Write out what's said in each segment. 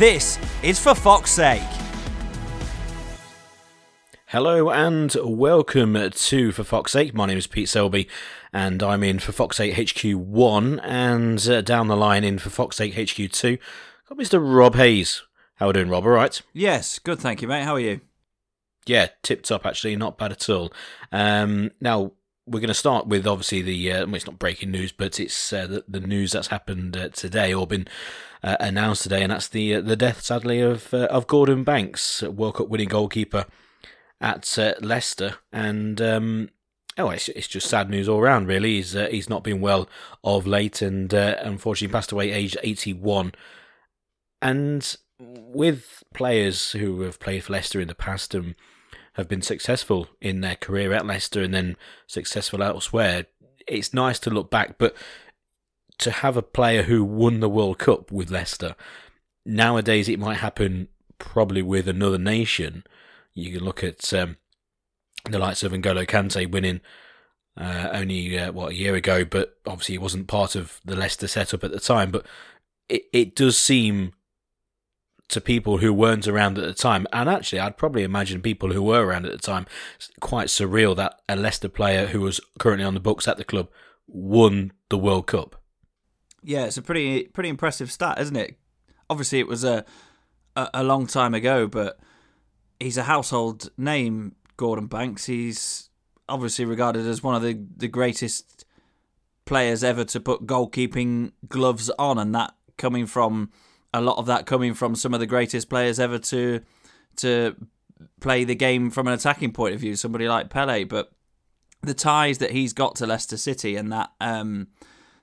This is For Fox's Sake. Hello and welcome to For Fox's Sake. My name is Pete Selby and I'm in For Fox's Sake HQ1 and uh, down the line in For Fox's Sake HQ2 got Mr. Rob Hayes. How are we doing, Rob? All right? Yes, good, thank you, mate. How are you? Yeah, tip top actually, not bad at all. Um, now, we're going to start with obviously the uh, well, it's not breaking news, but it's uh, the, the, news that's happened uh, today or been uh, announced today, and that's the uh, the death, sadly, of uh, of Gordon Banks, World Cup winning goalkeeper at Leicester, and um, oh, it's, it's just sad news all round. Really, he's he's not been well of late, and unfortunately passed away aged eighty one, and with players who have played for Leicester in the past and have been successful in their career at Leicester and then successful elsewhere, it's nice to look back. But to have a player who won the World Cup with Leicester, nowadays it might happen probably with another nation. You can look at um, the likes of N'Golo Kante winning uh, only uh, what a year ago, but obviously it wasn't part of the Leicester setup at the time. But it, it does seem to people who weren't around at the time, and actually, I'd probably imagine people who were around at the time, quite surreal that a Leicester player who was currently on the books at the club won the World Cup. Yeah, it's a pretty pretty impressive stat, isn't it? Obviously, it was a a, a long time ago, but he's a household name. Gordon Banks. He's obviously regarded as one of the the greatest players ever to put goalkeeping gloves on, and that coming from a lot of that coming from some of the greatest players ever to to play the game from an attacking point of view, somebody like Pele. But the ties that he's got to Leicester City and that um,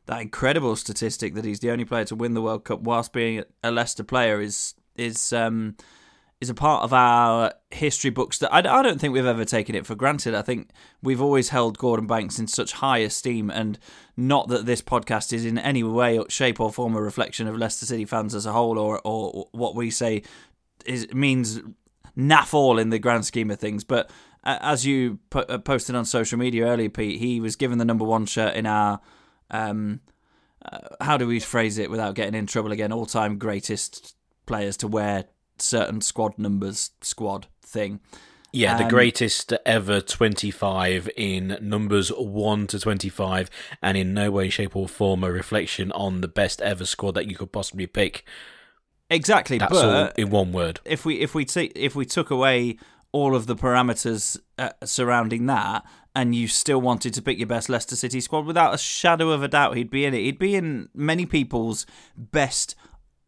that incredible statistic that he's the only player to win the World Cup whilst being a Leicester player is is um, is a part of our history books that I, I don't think we've ever taken it for granted. I think we've always held Gordon Banks in such high esteem, and not that this podcast is in any way, shape, or form a reflection of Leicester City fans as a whole, or or what we say is means naff all in the grand scheme of things. But as you uh, posted on social media earlier, Pete, he was given the number one shirt in our. Um, uh, how do we phrase it without getting in trouble again? All time greatest players to wear certain squad numbers squad thing. Yeah, um, the greatest ever 25 in numbers 1 to 25, and in no way, shape, or form a reflection on the best ever squad that you could possibly pick. Exactly, That's but all in one word. If we if we t- if we took away all of the parameters uh, surrounding that, and you still wanted to pick your best Leicester City squad, without a shadow of a doubt, he'd be in it. He'd be in many people's best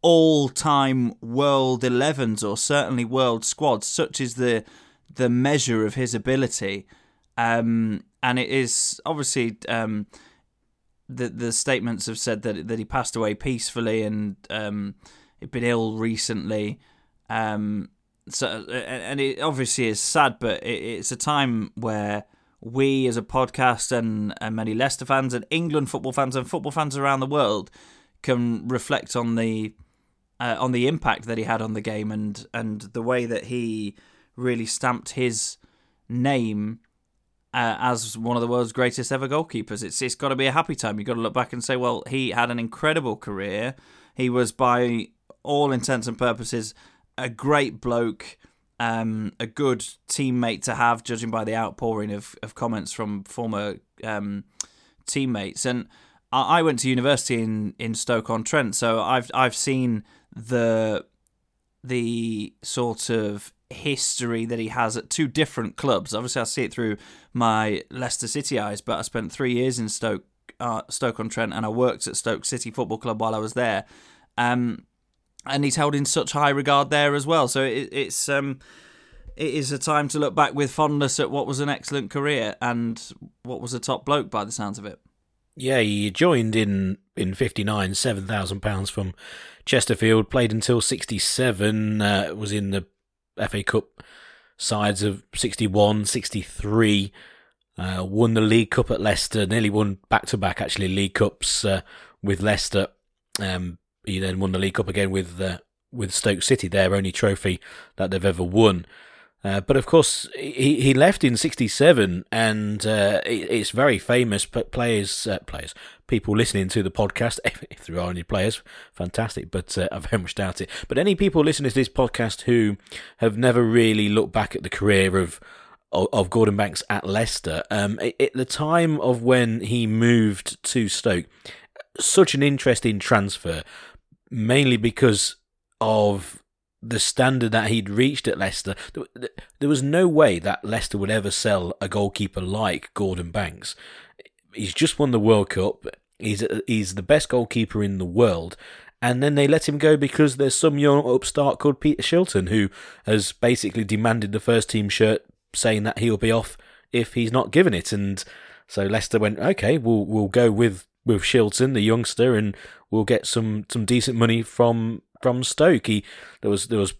all time world 11s or certainly world squads. Such is the the measure of his ability. Um, and it is obviously um, the the statements have said that that he passed away peacefully and um, he'd been ill recently. Um, so and it obviously is sad, but it's a time where we as a podcast and, and many Leicester fans and England football fans and football fans around the world can reflect on the uh, on the impact that he had on the game and and the way that he really stamped his name uh, as one of the world's greatest ever goalkeepers. It's it's got to be a happy time. You've got to look back and say, well, he had an incredible career. He was, by all intents and purposes, a great bloke, um, a good teammate to have, judging by the outpouring of, of comments from former um, teammates. And I, I went to university in, in Stoke on Trent, so I've I've seen the the sort of history that he has at two different clubs. Obviously, I see it through my Leicester City eyes, but I spent three years in Stoke, uh, Stoke on Trent, and I worked at Stoke City Football Club while I was there. Um, and he's held in such high regard there as well. So it, it's um, it is a time to look back with fondness at what was an excellent career and what was a top bloke by the sounds of it. Yeah, he joined in in '59, seven thousand pounds from Chesterfield. Played until '67. Uh, was in the FA Cup sides of 61, 63. Uh, won the League Cup at Leicester. Nearly won back to back actually League Cups uh, with Leicester. Um, he then won the League Cup again with uh, with Stoke City, their only trophy that they've ever won. Uh, but of course, he, he left in '67, and uh, it's very famous. But players, uh, players, people listening to the podcast, if there are any players, fantastic. But uh, I very much doubt it. But any people listening to this podcast who have never really looked back at the career of of, of Gordon Banks at Leicester, um, at the time of when he moved to Stoke, such an interesting transfer, mainly because of the standard that he'd reached at Leicester. There was no way that Leicester would ever sell a goalkeeper like Gordon Banks. He's just won the World Cup. He's he's the best goalkeeper in the world. And then they let him go because there's some young upstart called Peter Shilton who has basically demanded the first team shirt, saying that he'll be off if he's not given it. And so Leicester went, okay, we'll we'll go with with Shilton, the youngster, and we'll get some some decent money from from Stoke. He, there was there was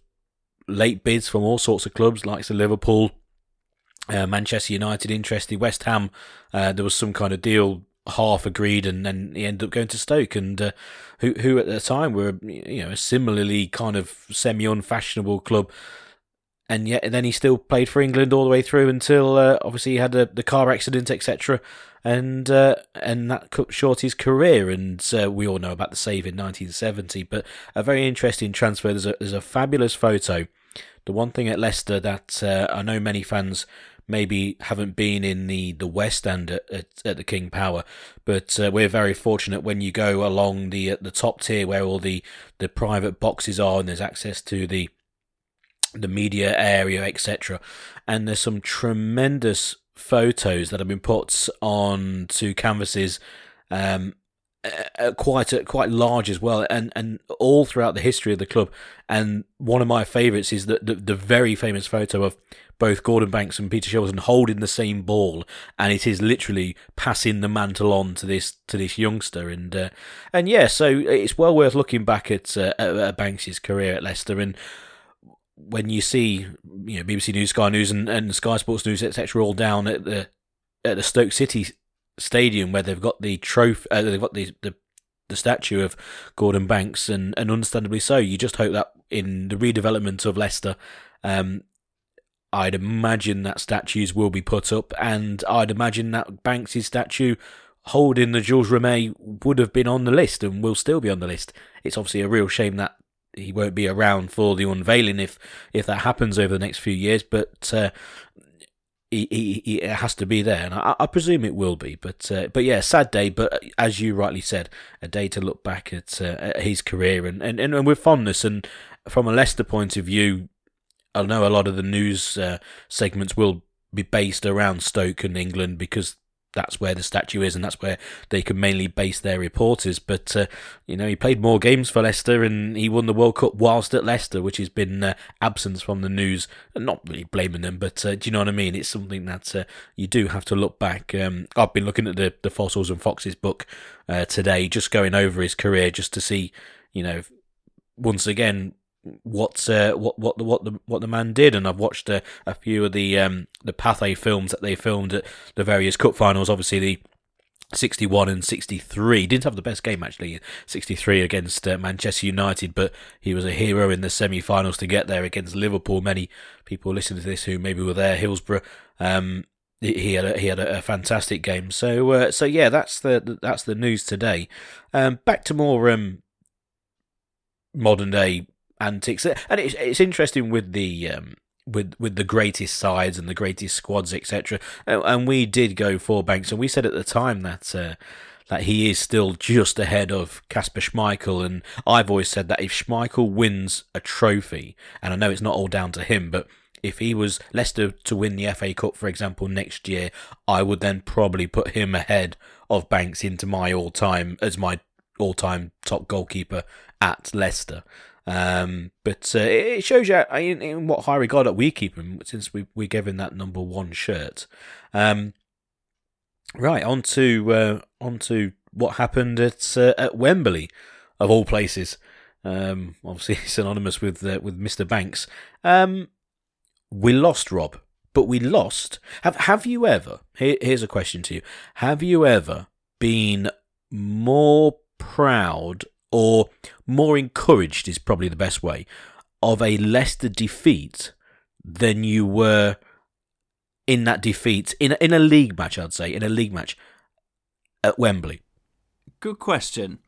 late bids from all sorts of clubs, like the Liverpool, uh, Manchester United interested, West Ham. Uh, there was some kind of deal half agreed, and then he ended up going to Stoke, and uh, who who at the time were you know a similarly kind of semi unfashionable club. And yet, and then he still played for England all the way through until uh, obviously he had a, the car accident, etc and uh, and that cut short his career. And uh, we all know about the save in 1970, but a very interesting transfer. There's a there's a fabulous photo. The one thing at Leicester that uh, I know many fans maybe haven't been in the, the West End at, at, at the King Power, but uh, we're very fortunate when you go along the uh, the top tier where all the, the private boxes are and there's access to the the media area, etc. And there's some tremendous photos that have been put on to canvases, um, uh, quite uh, quite large as well, and and all throughout the history of the club. And one of my favourites is the, the, the very famous photo of both Gordon Banks and Peter Shilton holding the same ball, and it is literally passing the mantle on to this to this youngster. And uh, and yeah, so it's well worth looking back at, uh, at Banks's career at Leicester and when you see you know BBC News, Sky News, and, and Sky Sports News, etc., all down at the at the Stoke City stadium where they've got the trophy, uh, they've got the, the the statue of Gordon Banks, and, and understandably so. You just hope that in the redevelopment of Leicester, um, I'd imagine that statues will be put up, and I'd imagine that Banks' statue holding the Jules Rimet would have been on the list and will still be on the list. It's obviously a real shame that he won't be around for the unveiling if if that happens over the next few years. But uh, he, he, he, has to be there, and I, I presume it will be. But uh, but yeah, sad day. But as you rightly said, a day to look back at, uh, at his career and, and, and with fondness. And from a Leicester point of view, I know a lot of the news uh, segments will be based around Stoke and England because that's where the statue is, and that's where they can mainly base their reporters. But uh, you know, he played more games for Leicester, and he won the World Cup whilst at Leicester, which has been uh, absence from the news. Not really blaming them, but uh, do you know what I mean? It's something that uh, you do have to look back. Um, I've been looking at the the Fossils and Foxes book uh, today, just going over his career, just to see, you know, once again what uh, what what the what the what the man did, and I've watched uh, a few of the um, the Pathé films that they filmed at the various cup finals. Obviously, the 61 and 63 didn't have the best game actually 63 against uh, Manchester United but he was a hero in the semi-finals to get there against Liverpool. Many people listening to this who maybe were there Hillsborough um, he had a, he had a, a fantastic game. So uh, so yeah that's the that's the news today. Um, back to more um, modern day antics. And it's it's interesting with the um, with with the greatest sides and the greatest squads, etc. And we did go for Banks, and we said at the time that. Uh, that he is still just ahead of Kasper Schmeichel, and I've always said that if Schmeichel wins a trophy, and I know it's not all down to him, but if he was Leicester to win the FA Cup, for example, next year, I would then probably put him ahead of Banks into my all-time as my all-time top goalkeeper at Leicester. Um, but uh, it shows you in, in, what high regard that we keep him since we we gave him that number one shirt. Um, Right on to uh, on to what happened at uh, at Wembley, of all places. Um, obviously, synonymous with uh, with Mr. Banks. Um, we lost Rob, but we lost. Have Have you ever? Here, here's a question to you: Have you ever been more proud or more encouraged? Is probably the best way of a Leicester defeat than you were in that defeat in a, in a league match. I'd say in a league match at Wembley. Good question.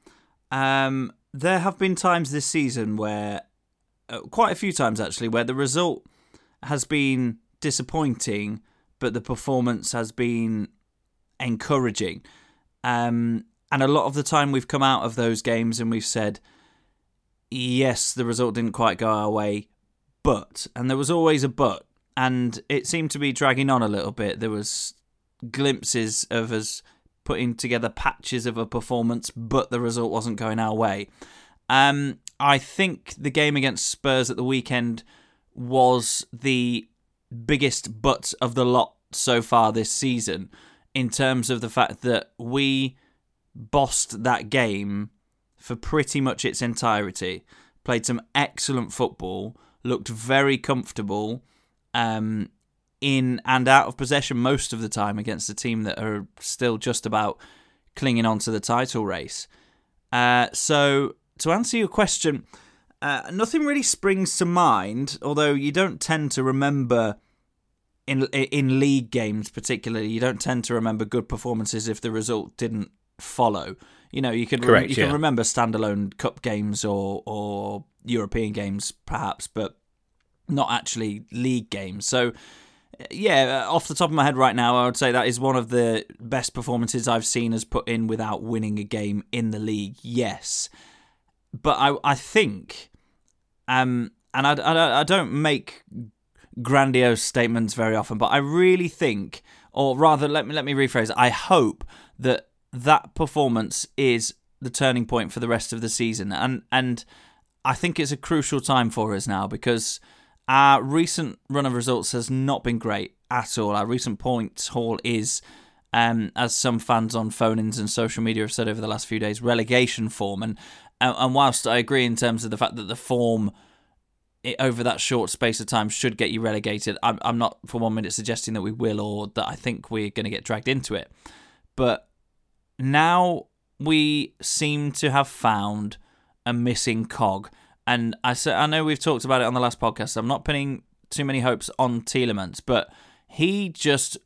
Um, there have been times this season where, uh, quite a few times actually, where the result has been disappointing, but the performance has been encouraging. Um, and a lot of the time we've come out of those games and we've said, yes, the result didn't quite go our way, but, and there was always a but, and it seemed to be dragging on a little bit. There was glimpses of us putting together patches of a performance, but the result wasn't going our way. Um, I think the game against Spurs at the weekend was the biggest but of the lot so far this season in terms of the fact that we bossed that game for pretty much its entirety. Played some excellent football, looked very comfortable um, in and out of possession most of the time against a team that are still just about clinging on to the title race. Uh, so, to answer your question, uh, nothing really springs to mind, although you don't tend to remember in in league games particularly you don't tend to remember good performances if the result didn't follow. You know, you can Correct, you yeah. can remember standalone cup games or or European games perhaps, but not actually league games. So yeah, off the top of my head right now, I would say that is one of the best performances I've seen us put in without winning a game in the league. Yes, but I I think, um, and I, I, I don't make grandiose statements very often, but I really think, or rather, let me let me rephrase. I hope that that performance is the turning point for the rest of the season, and and I think it's a crucial time for us now because our recent run of results has not been great at all. Our recent points haul is, um, as some fans on phone-ins and social media have said over the last few days, relegation form. And uh, and whilst I agree in terms of the fact that the form it, over that short space of time should get you relegated, I'm I'm not for one minute suggesting that we will or that I think we're going to get dragged into it. But now we seem to have found a missing cog. And I I know we've talked about it on the last podcast. I'm not putting too many hopes on Tielemans, but he just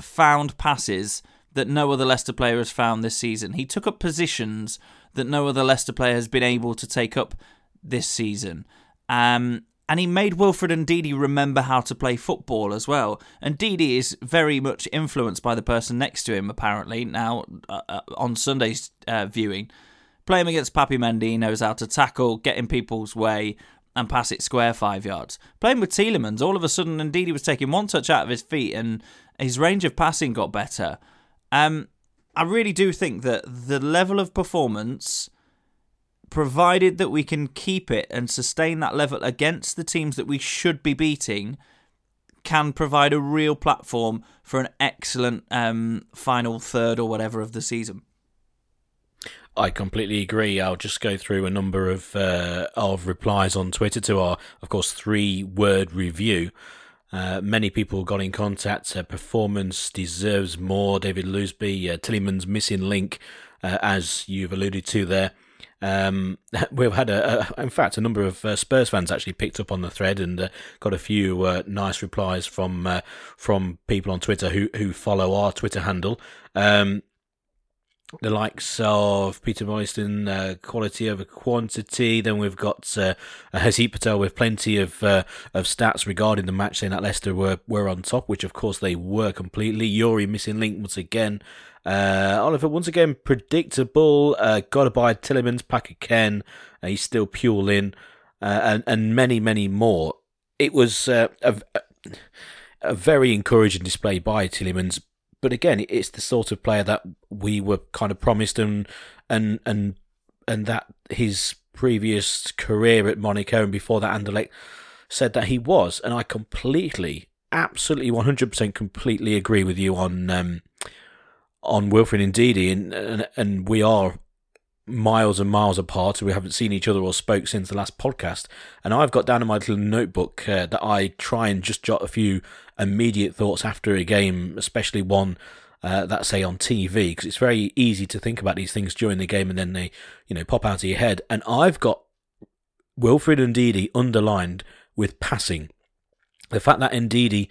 found passes that no other Leicester player has found this season. He took up positions that no other Leicester player has been able to take up this season. Um, and he made Wilfred and Ndidi remember how to play football as well. And Ndidi is very much influenced by the person next to him, apparently, now uh, uh, on Sunday's uh, viewing. Play him against Papi Mendy, he knows how to tackle, get in people's way, and pass it square five yards. Playing with Tielemans, all of a sudden, Ndidi was taking one touch out of his feet, and his range of passing got better. Um, I really do think that the level of performance, provided that we can keep it and sustain that level against the teams that we should be beating, can provide a real platform for an excellent um, final third or whatever of the season. I completely agree. I'll just go through a number of uh, of replies on Twitter to our, of course, three word review. Uh, many people got in contact. Uh, performance deserves more. David Loosby, uh, Tielemans missing link, uh, as you've alluded to there. Um, we've had a, a, in fact, a number of uh, Spurs fans actually picked up on the thread and uh, got a few uh, nice replies from uh, from people on Twitter who who follow our Twitter handle. Um, the likes of Peter Moyston, uh, quality over quantity. Then we've got uh, Patel with plenty of uh, of stats regarding the match, saying that Leicester were, were on top, which of course they were completely. Youri missing link once again. Uh, Oliver once again predictable. Uh, gotta buy Tielemans, Packer Ken. Uh, he's still puling, uh, and and many many more. It was uh, a, a very encouraging display by Tielemans, but again, it's the sort of player that we were kind of promised, and and and and that his previous career at Monaco and before that Anderlecht said that he was, and I completely, absolutely, one hundred percent, completely agree with you on um, on Wilfred Ndidi, and, and and we are miles and miles apart. We haven't seen each other or spoke since the last podcast. And I've got down in my little notebook uh, that I try and just jot a few immediate thoughts after a game, especially one uh, that say on TV, because it's very easy to think about these things during the game and then they, you know, pop out of your head. And I've got Wilfred Ndidi underlined with passing. The fact that Ndidi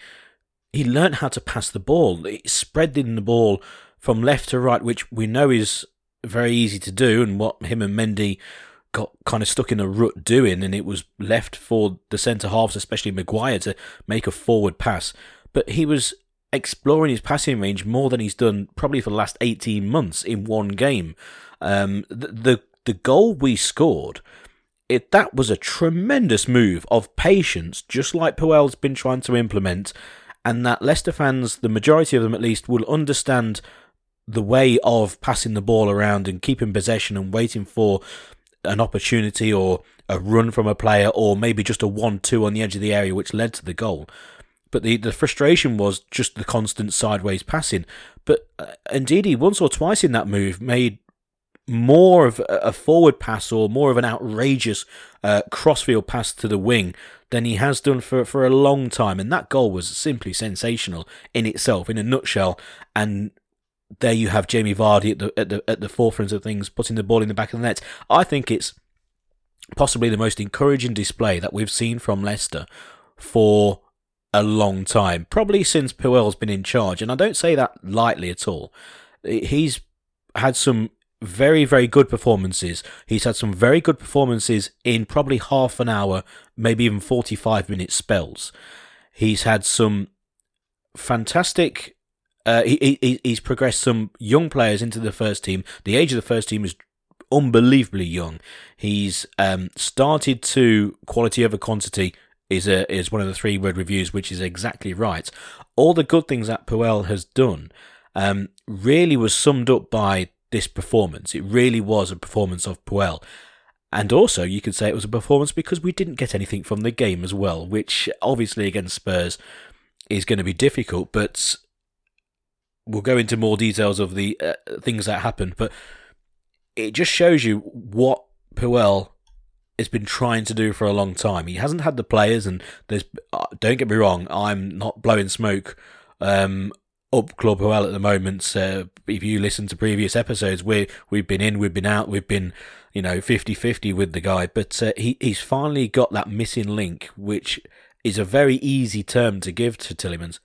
he learned how to pass the ball, spreading the ball from left to right, which we know is very easy to do, and what him and Mendy got kind of stuck in a rut doing, and it was left for the centre halves, especially Maguire, to make a forward pass. But he was exploring his passing range more than he's done probably for the last 18 months in one game. Um, the, the, the goal we scored, it that was a tremendous move of patience, just like Puel's been trying to implement, and that Leicester fans, the majority of them at least, will understand the way of passing the ball around and keeping possession and waiting for an opportunity or a run from a player or maybe just a 1-2 on the edge of the area which led to the goal. But the, the frustration was just the constant sideways passing. But uh, Ndidi, he once or twice in that move made more of a forward pass or more of an outrageous uh, crossfield pass to the wing than he has done for, for a long time. And that goal was simply sensational in itself, in a nutshell. And there you have Jamie Vardy at the, at the at the forefront of things, putting the ball in the back of the net. I think it's possibly the most encouraging display that we've seen from Leicester for a long time, probably since Puel's been in charge. And I don't say that lightly at all. He's had some very, very good performances. He's had some very good performances in probably half an hour, maybe even 45 minute spells. He's had some fantastic. Uh, he, he he's progressed some young players into the first team. The age of the first team is unbelievably young. He's um, started to quality over quantity is a, is one of the three word reviews, which is exactly right. All the good things that Puel has done um, really was summed up by this performance. It really was a performance of Puel. And also, you could say it was a performance because we didn't get anything from the game as well, which obviously against Spurs is going to be difficult. But we'll go into more details of the uh, things that happened. But it just shows you what Puel has been trying to do for a long time. He hasn't had the players, and there's. Uh, don't get me wrong, I'm not blowing smoke um, up Club Puel at the moment. Uh, if you listen to previous episodes, we we've been in, we've been out, we've been you know 50-50 with the guy, but uh, he he's finally got that missing link, which is a very easy term to give to Tielemans,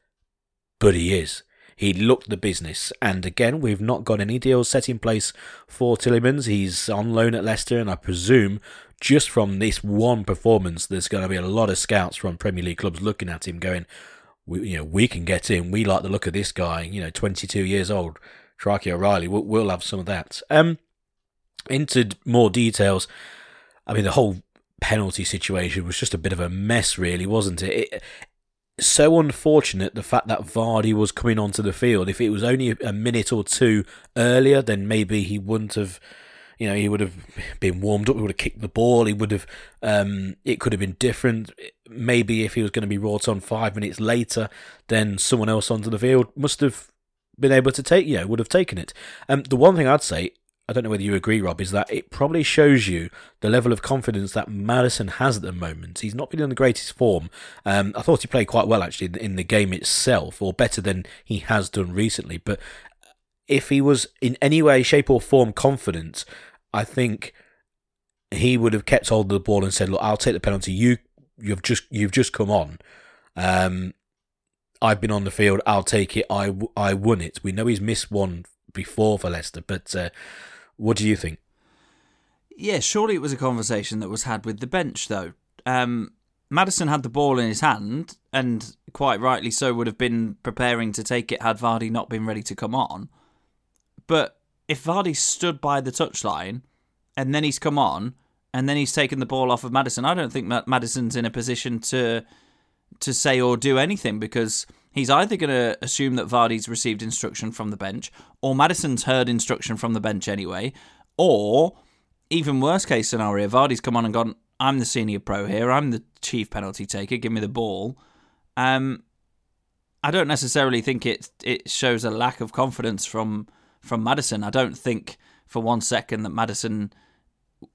but he is. He looked the business, and again, we've not got any deals set in place for Tielemans. He's on loan at Leicester, and I presume just from this one performance, there's going to be a lot of scouts from Premier League clubs looking at him, going, we, you know, we can get in. We like the look of this guy. You know, 22 years old, Sharky O'Reilly. We'll, we'll have some of that. Um, into more details. I mean, the whole penalty situation was just a bit of a mess, really, wasn't it? it so unfortunate the fact that Vardy was coming onto the field. If it was only a minute or two earlier, then maybe he wouldn't have you know, he would have been warmed up. He would have kicked the ball. He would have. Um, it could have been different. Maybe if he was going to be brought on five minutes later, then someone else onto the field must have been able to take. You know, would have taken it. Um, the one thing I'd say, I don't know whether you agree, Rob, is that it probably shows you the level of confidence that Maddison has at the moment. He's not been in the greatest form. Um, I thought he played quite well actually in the game itself, or better than he has done recently. But if he was in any way, shape, or form confident, I think he would have kept hold of the ball and said, "Look, I'll take the penalty. You, you've just, you've just come on. Um, I've been on the field. I'll take it. I, I won it. We know he's missed one before for Leicester, but uh, what do you think? Yeah, surely it was a conversation that was had with the bench, though. Um, Maddison had the ball in his hand, and quite rightly so, would have been preparing to take it had Vardy not been ready to come on. But if Vardy stood by the touchline and then he's come on and then he's taken the ball off of Maddison, I don't think Maddison's in a position to to say or do anything because he's either going to assume that Vardy's received instruction from the bench or Maddison's heard instruction from the bench anyway, or even worst case scenario, Vardy's come on and gone, I'm the senior pro here, I'm the chief penalty taker, give me the ball. Um, I don't necessarily think it it shows a lack of confidence from from Maddison. I don't think for one second that Maddison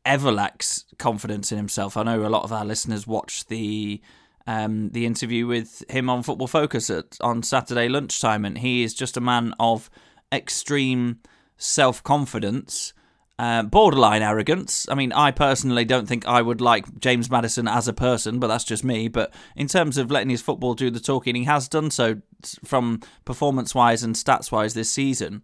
ever lacks confidence in himself. I know a lot of our listeners watch the um, the interview with him on Football Focus at, on Saturday lunchtime, and he is just a man of extreme self confidence. Uh, borderline arrogance. I mean, I personally don't think I would like James Maddison as a person, but that's just me. But in terms of letting his football do the talking, he has done so from performance wise and stats wise this season.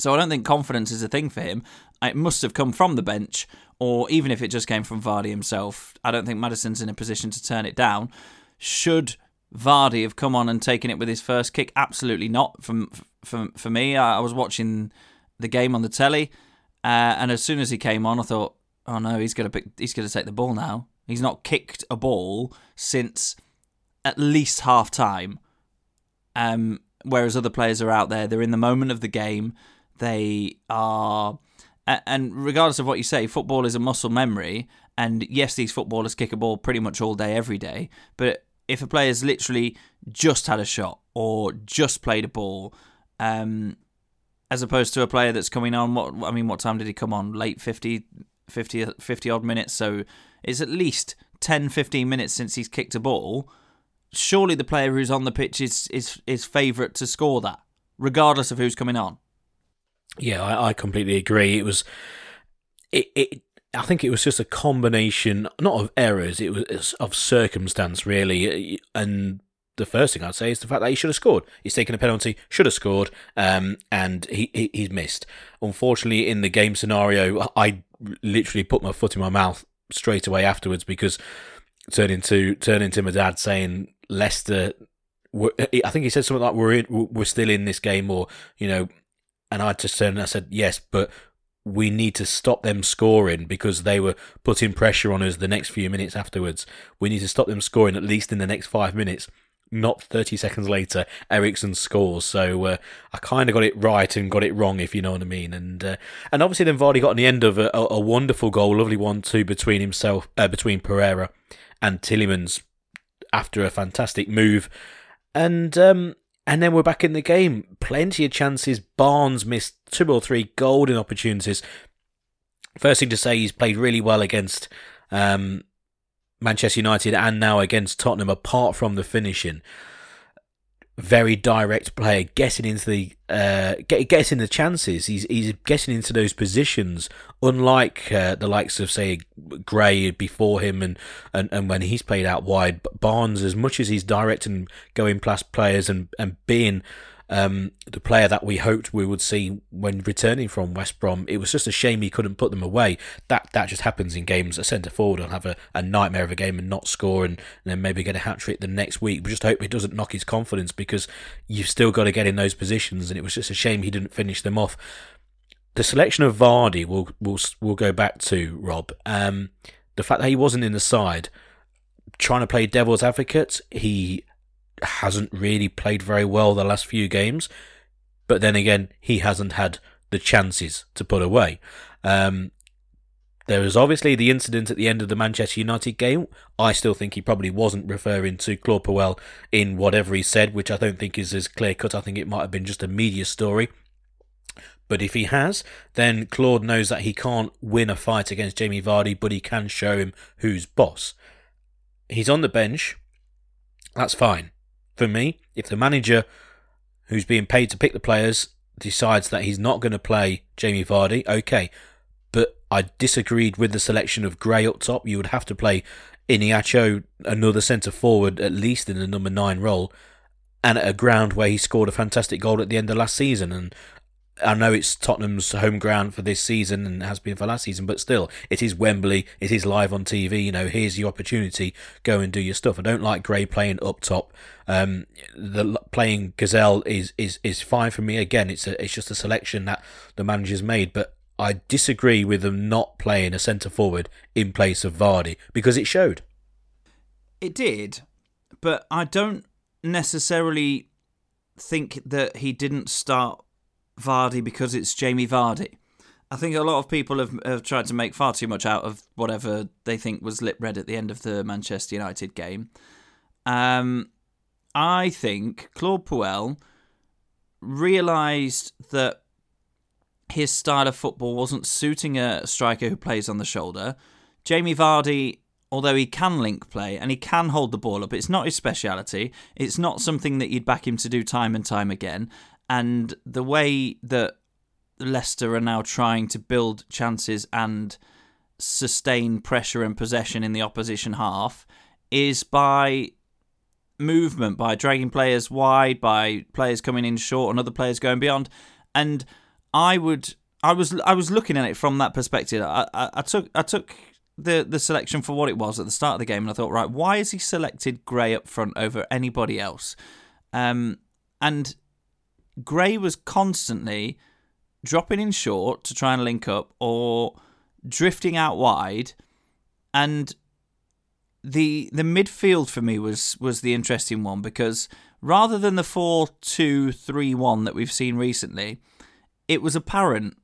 So I don't think confidence is a thing for him. It must have come from the bench, or even if it just came from Vardy himself. I don't think Maddison's in a position to turn it down. Should Vardy have come on and taken it with his first kick? Absolutely not. From for for me, I was watching the game on the telly, uh, and as soon as he came on, I thought, "Oh no, he's gonna pick, he's gonna take the ball now." He's not kicked a ball since at least half time. Um, whereas other players are out there, they're in the moment of the game. They are, and regardless of what you say, football is a muscle memory. And yes, these footballers kick a ball pretty much all day, every day. But if a player's literally just had a shot or just played a ball, um, as opposed to a player that's coming on, what I mean, what time did he come on? Late 50, 50, 50 odd minutes. So it's at least 10, 15 minutes since he's kicked a ball. Surely the player who's on the pitch is is is favourite to score that, regardless of who's coming on. Yeah, I, I completely agree. It was, it, it. I think it was just a combination, not of errors, it was of circumstance, really. And the first thing I'd say is the fact that he should have scored. He's taken a penalty, should have scored, um, and he, he he's missed. Unfortunately, in the game scenario, I literally put my foot in my mouth straight away afterwards because turning to turning to my dad saying Leicester. I think he said something like we're in, we're still in this game, or you know, and I just turned and I said, yes, but we need to stop them scoring because they were putting pressure on us the next few minutes afterwards. We need to stop them scoring at least in the next five minutes. Not 30 seconds later, Eriksen scores. So uh, I kind of got it right and got it wrong, if you know what I mean. And uh, and obviously then Vardy got on the end of a, a wonderful goal, lovely one too between himself, uh, between Pereira and Tielemans after a fantastic move. And um, and then we're back in the game. Plenty of chances. Barnes missed two or three golden opportunities. First thing to say, he's played really well against um, Manchester United and now against Tottenham, apart from the finishing very direct player, getting into the uh, get, getting the chances. He's he's getting into those positions, unlike uh, the likes of say Gray before him, and, and and when he's played out wide. Barnes, as much as he's direct and going past players and and being um, the player that we hoped we would see when returning from West Brom. It was just a shame he couldn't put them away. That that just happens in games. A centre forward will have a, a nightmare of a game and not score, and, and then maybe get a hat trick the next week. We just hope it doesn't knock his confidence because you've still got to get in those positions, and it was just a shame he didn't finish them off. The selection of Vardy will will will go back to Rob. Um, the fact that he wasn't in the side, trying to play devil's advocate, he hasn't really played very well the last few games. But then again, he hasn't had the chances to put away. Um, there was obviously the incident at the end of the Manchester United game. I still think he probably wasn't referring to Claude Puel in whatever he said, which I don't think is as clear cut. I think it might have been just a media story. But if he has, then Claude knows that he can't win a fight against Jamie Vardy, but he can show him who's boss. He's on the bench. That's fine for me, if the manager who's being paid to pick the players decides that he's not going to play Jamie Vardy, okay. But I disagreed with the selection of Gray up top. You would have to play Iheanacho, another centre forward, at least in the number nine role, and at a ground where he scored a fantastic goal at the end of last season. And I know it's Tottenham's home ground for this season and has been for last season, but still, it is Wembley. It is live on TV. You know, here's your opportunity. Go and do your stuff. I don't like Gray playing up top. Um, the playing Gazelle is is is fine for me. Again, it's a, it's just a selection that the manager's made, but I disagree with them not playing a centre forward in place of Vardy because it showed. It did, but I don't necessarily think that he didn't start Vardy because it's Jamie Vardy. I think a lot of people have, have tried to make far too much out of whatever they think was lip read at the end of the Manchester United game. Um, I think Claude Puel realised that his style of football wasn't suiting a striker who plays on the shoulder. Jamie Vardy, although he can link play and he can hold the ball up, it's not his speciality. It's not something that you'd back him to do time and time again. And the way that Leicester are now trying to build chances and sustain pressure and possession in the opposition half is by movement, by dragging players wide, by players coming in short and other players going beyond. And I would, I was, I was looking at it from that perspective. I, I, I took, I took the the selection for what it was at the start of the game, and I thought, right, why has he selected Gray up front over anybody else? Um, and Gray was constantly dropping in short to try and link up or drifting out wide. And the the midfield for me was was the interesting one because rather than the 4-2-3-1 that we've seen recently it was apparent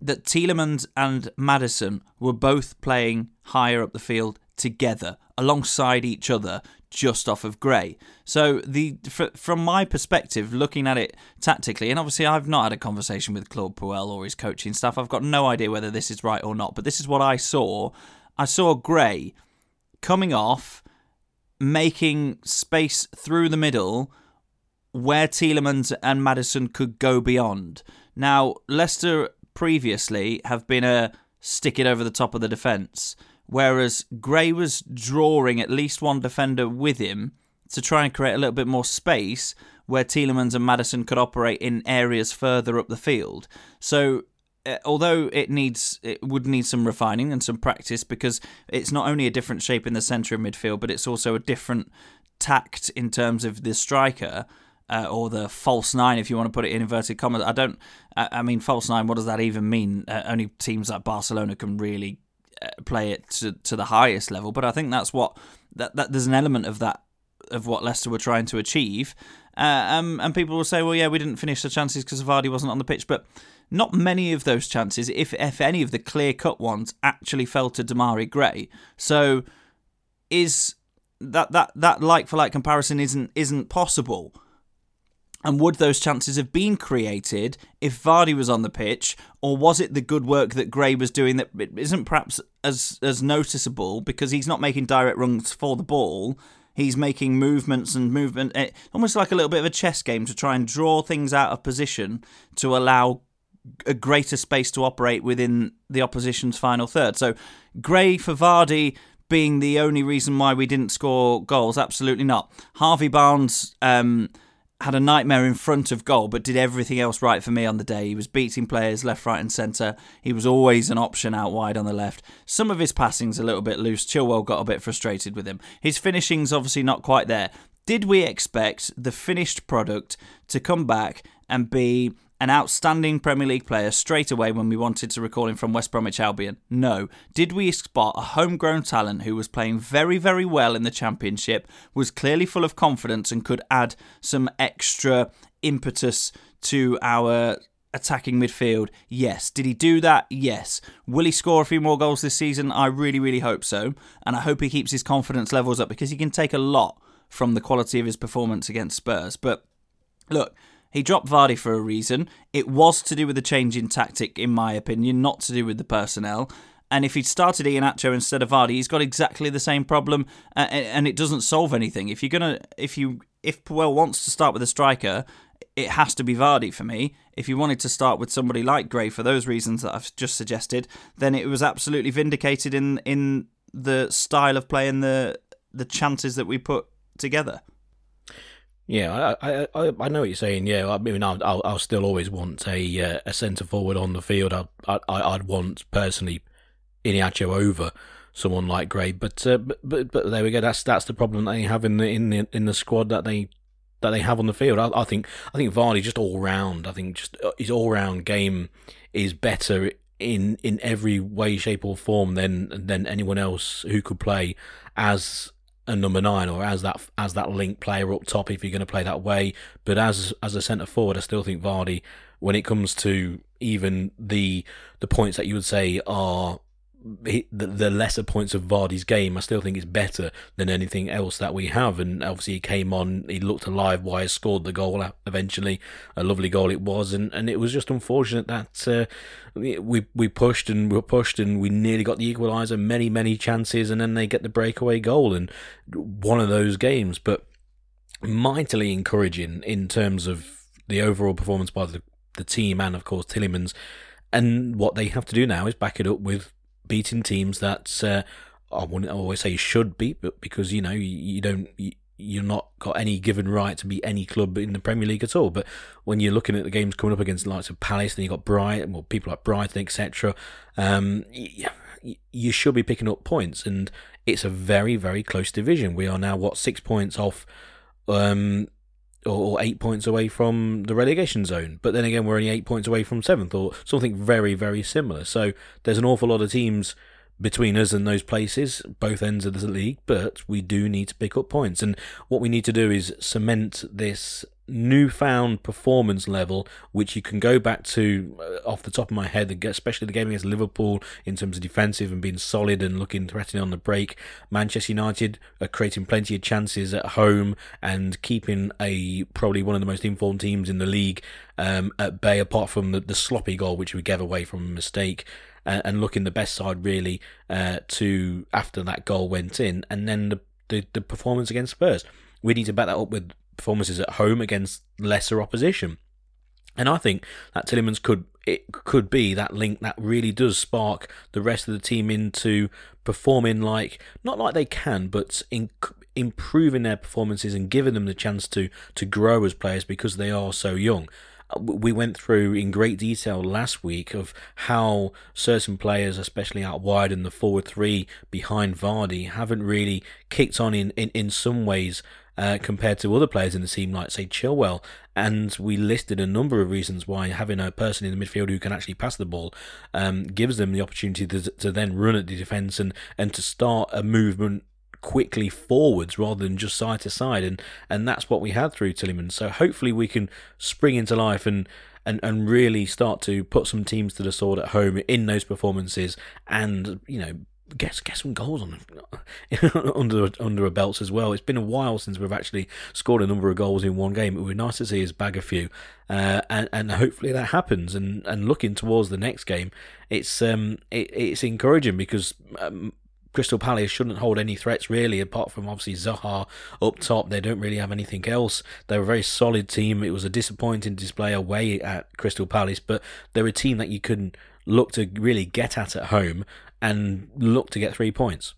that Tielemans and Maddison were both playing higher up the field together alongside each other just off of Gray. So the from my perspective, looking at it tactically, and obviously I've not had a conversation with Claude Puel or his coaching staff. I've got no idea whether this is right or not, but this is what I saw. I saw Gray coming off, making space through the middle where Tielemans and Maddison could go beyond. Now, Leicester previously have been a stick it over the top of the defence whereas Gray was drawing at least one defender with him to try and create a little bit more space where Tielemans and Maddison could operate in areas further up the field. So uh, although it needs it would need some refining and some practice because it's not only a different shape in the centre of midfield but it's also a different tact in terms of the striker uh, or the false nine, if you want to put it in inverted commas. I don't. I, I mean, false nine. What does that even mean? Uh, only teams like Barcelona can really play it to, to the highest level. But I think that's what that, that there's an element of that of what Leicester were trying to achieve. Uh, um, and people will say, well, yeah, we didn't finish the chances because Vardy wasn't on the pitch, but not many of those chances, if if any of the clear cut ones, actually fell to Demarai Gray. So is that that that like for like comparison isn't isn't possible. And would those chances have been created if Vardy was on the pitch, or was it the good work that Gray was doing that isn't perhaps as as noticeable because he's not making direct runs for the ball? He's making movements and movement, eh, almost like a little bit of a chess game to try and draw things out of position to allow a greater space to operate within the opposition's final third. So, Gray for Vardy being the only reason why we didn't score goals, absolutely not. Harvey Barnes. Um, had a nightmare in front of goal, but did everything else right for me on the day. He was beating players left, right, and centre. He was always an option out wide on the left. Some of his passing's a little bit loose. Chilwell got a bit frustrated with him. His finishing's obviously not quite there. Did we expect the finished product to come back and be an outstanding Premier League player straight away when we wanted to recall him from West Bromwich Albion? No. Did we spot a homegrown talent who was playing very, very well in the Championship, was clearly full of confidence, and could add some extra impetus to our attacking midfield? Yes. Did he do that? Yes. Will he score a few more goals this season? I really, really hope so. And I hope he keeps his confidence levels up because he can take a lot from the quality of his performance against Spurs. But look, he dropped Vardy for a reason. It was to do with the change in tactic, in my opinion, not to do with the personnel. And if he'd started Iheanacho instead of Vardy, he's got exactly the same problem, uh, and it doesn't solve anything. If you're gonna, if you, if Puel wants to start with a striker, it has to be Vardy for me. If you wanted to start with somebody like Gray for those reasons that I've just suggested, then it was absolutely vindicated in in the style of play and the the chances that we put together. Yeah, I, I I know what you're saying. Yeah, I mean, I'll I'll, I'll still always want a uh, a centre forward on the field. I'd I, I'd want personally Iheanacho over someone like Gray. But, uh, but but but there we go. That's that's the problem that they have in the in the in the squad that they that they have on the field. I, I think I think Vardy just all round. I think just uh, his all round game is better in in every way, shape, or form than than anyone else who could play as a number nine or as that as that link player up top if you're going to play that way. But as as a centre forward, I still think Vardy, when it comes to even the the points that you would say are the, the lesser points of Vardy's game, I still think it's better than anything else that we have. And obviously, he came on, he looked alive. Wise scored the goal eventually, a lovely goal it was, and, and it was just unfortunate that uh, we we pushed and we pushed and we nearly got the equaliser, many many chances, and then they get the breakaway goal and one of those games. But mightily encouraging in terms of the overall performance by the the team and of course Tielemans. And what they have to do now is back it up with beating teams that uh, I wouldn't always say you should beat, but because you know you, you don't. You, you're not got any given right to beat any club in the Premier League at all. But when you're looking at the games coming up against the likes of Palace, then you've got Brighton, well, people like Brighton, etc. Um, you should be picking up points, and it's a very, very close division. We are now what six points off, um, or, eight points away from the relegation zone. But then again, we're only eight points away from seventh, or something very, very similar. So there's an awful lot of teams between us and those places, both ends of the league, but we do need to pick up points. And what we need to do is cement this newfound performance level, which you can go back to uh, off the top of my head, especially the game against Liverpool in terms of defensive and being solid and looking threatening on the break. Manchester United are creating plenty of chances at home and keeping a probably one of the most informed teams in the league um, at bay, apart from the, the sloppy goal which we gave away from a mistake uh, and looking the best side really uh, to after that goal went in, and then the, the, the performance against Spurs. We need to back that up with performances at home against lesser opposition. And I think that Tielemans could it could be that link that really does spark the rest of the team into performing like not like they can, but in, improving their performances and giving them the chance to to grow as players because they are so young we went through in great detail last week of how certain players, especially out wide in the forward three behind Vardy, haven't really kicked on in, in, in some ways uh, compared to other players in the team, like say Chilwell. And we listed a number of reasons why having a person in the midfield who can actually pass the ball um, gives them the opportunity to, to then run at the defence and, and to start a movement quickly forwards rather than just side to side, and and that's what we had through Tielemans. So hopefully we can spring into life and. And, and really start to put some teams to the sword at home in those performances, and you know get get some goals on under under a belts as well. It's been a while since we've actually scored a number of goals in one game. It would be nice to see us bag a few, uh, and and hopefully that happens. And and looking towards the next game, it's um it, it's encouraging because um, Crystal Palace shouldn't hold any threats really, apart from obviously Zaha up top. They don't really have anything else. They're a very solid team. It was a disappointing display away at Crystal Palace, but they're a team that you can look to really get at at home and look to get three points.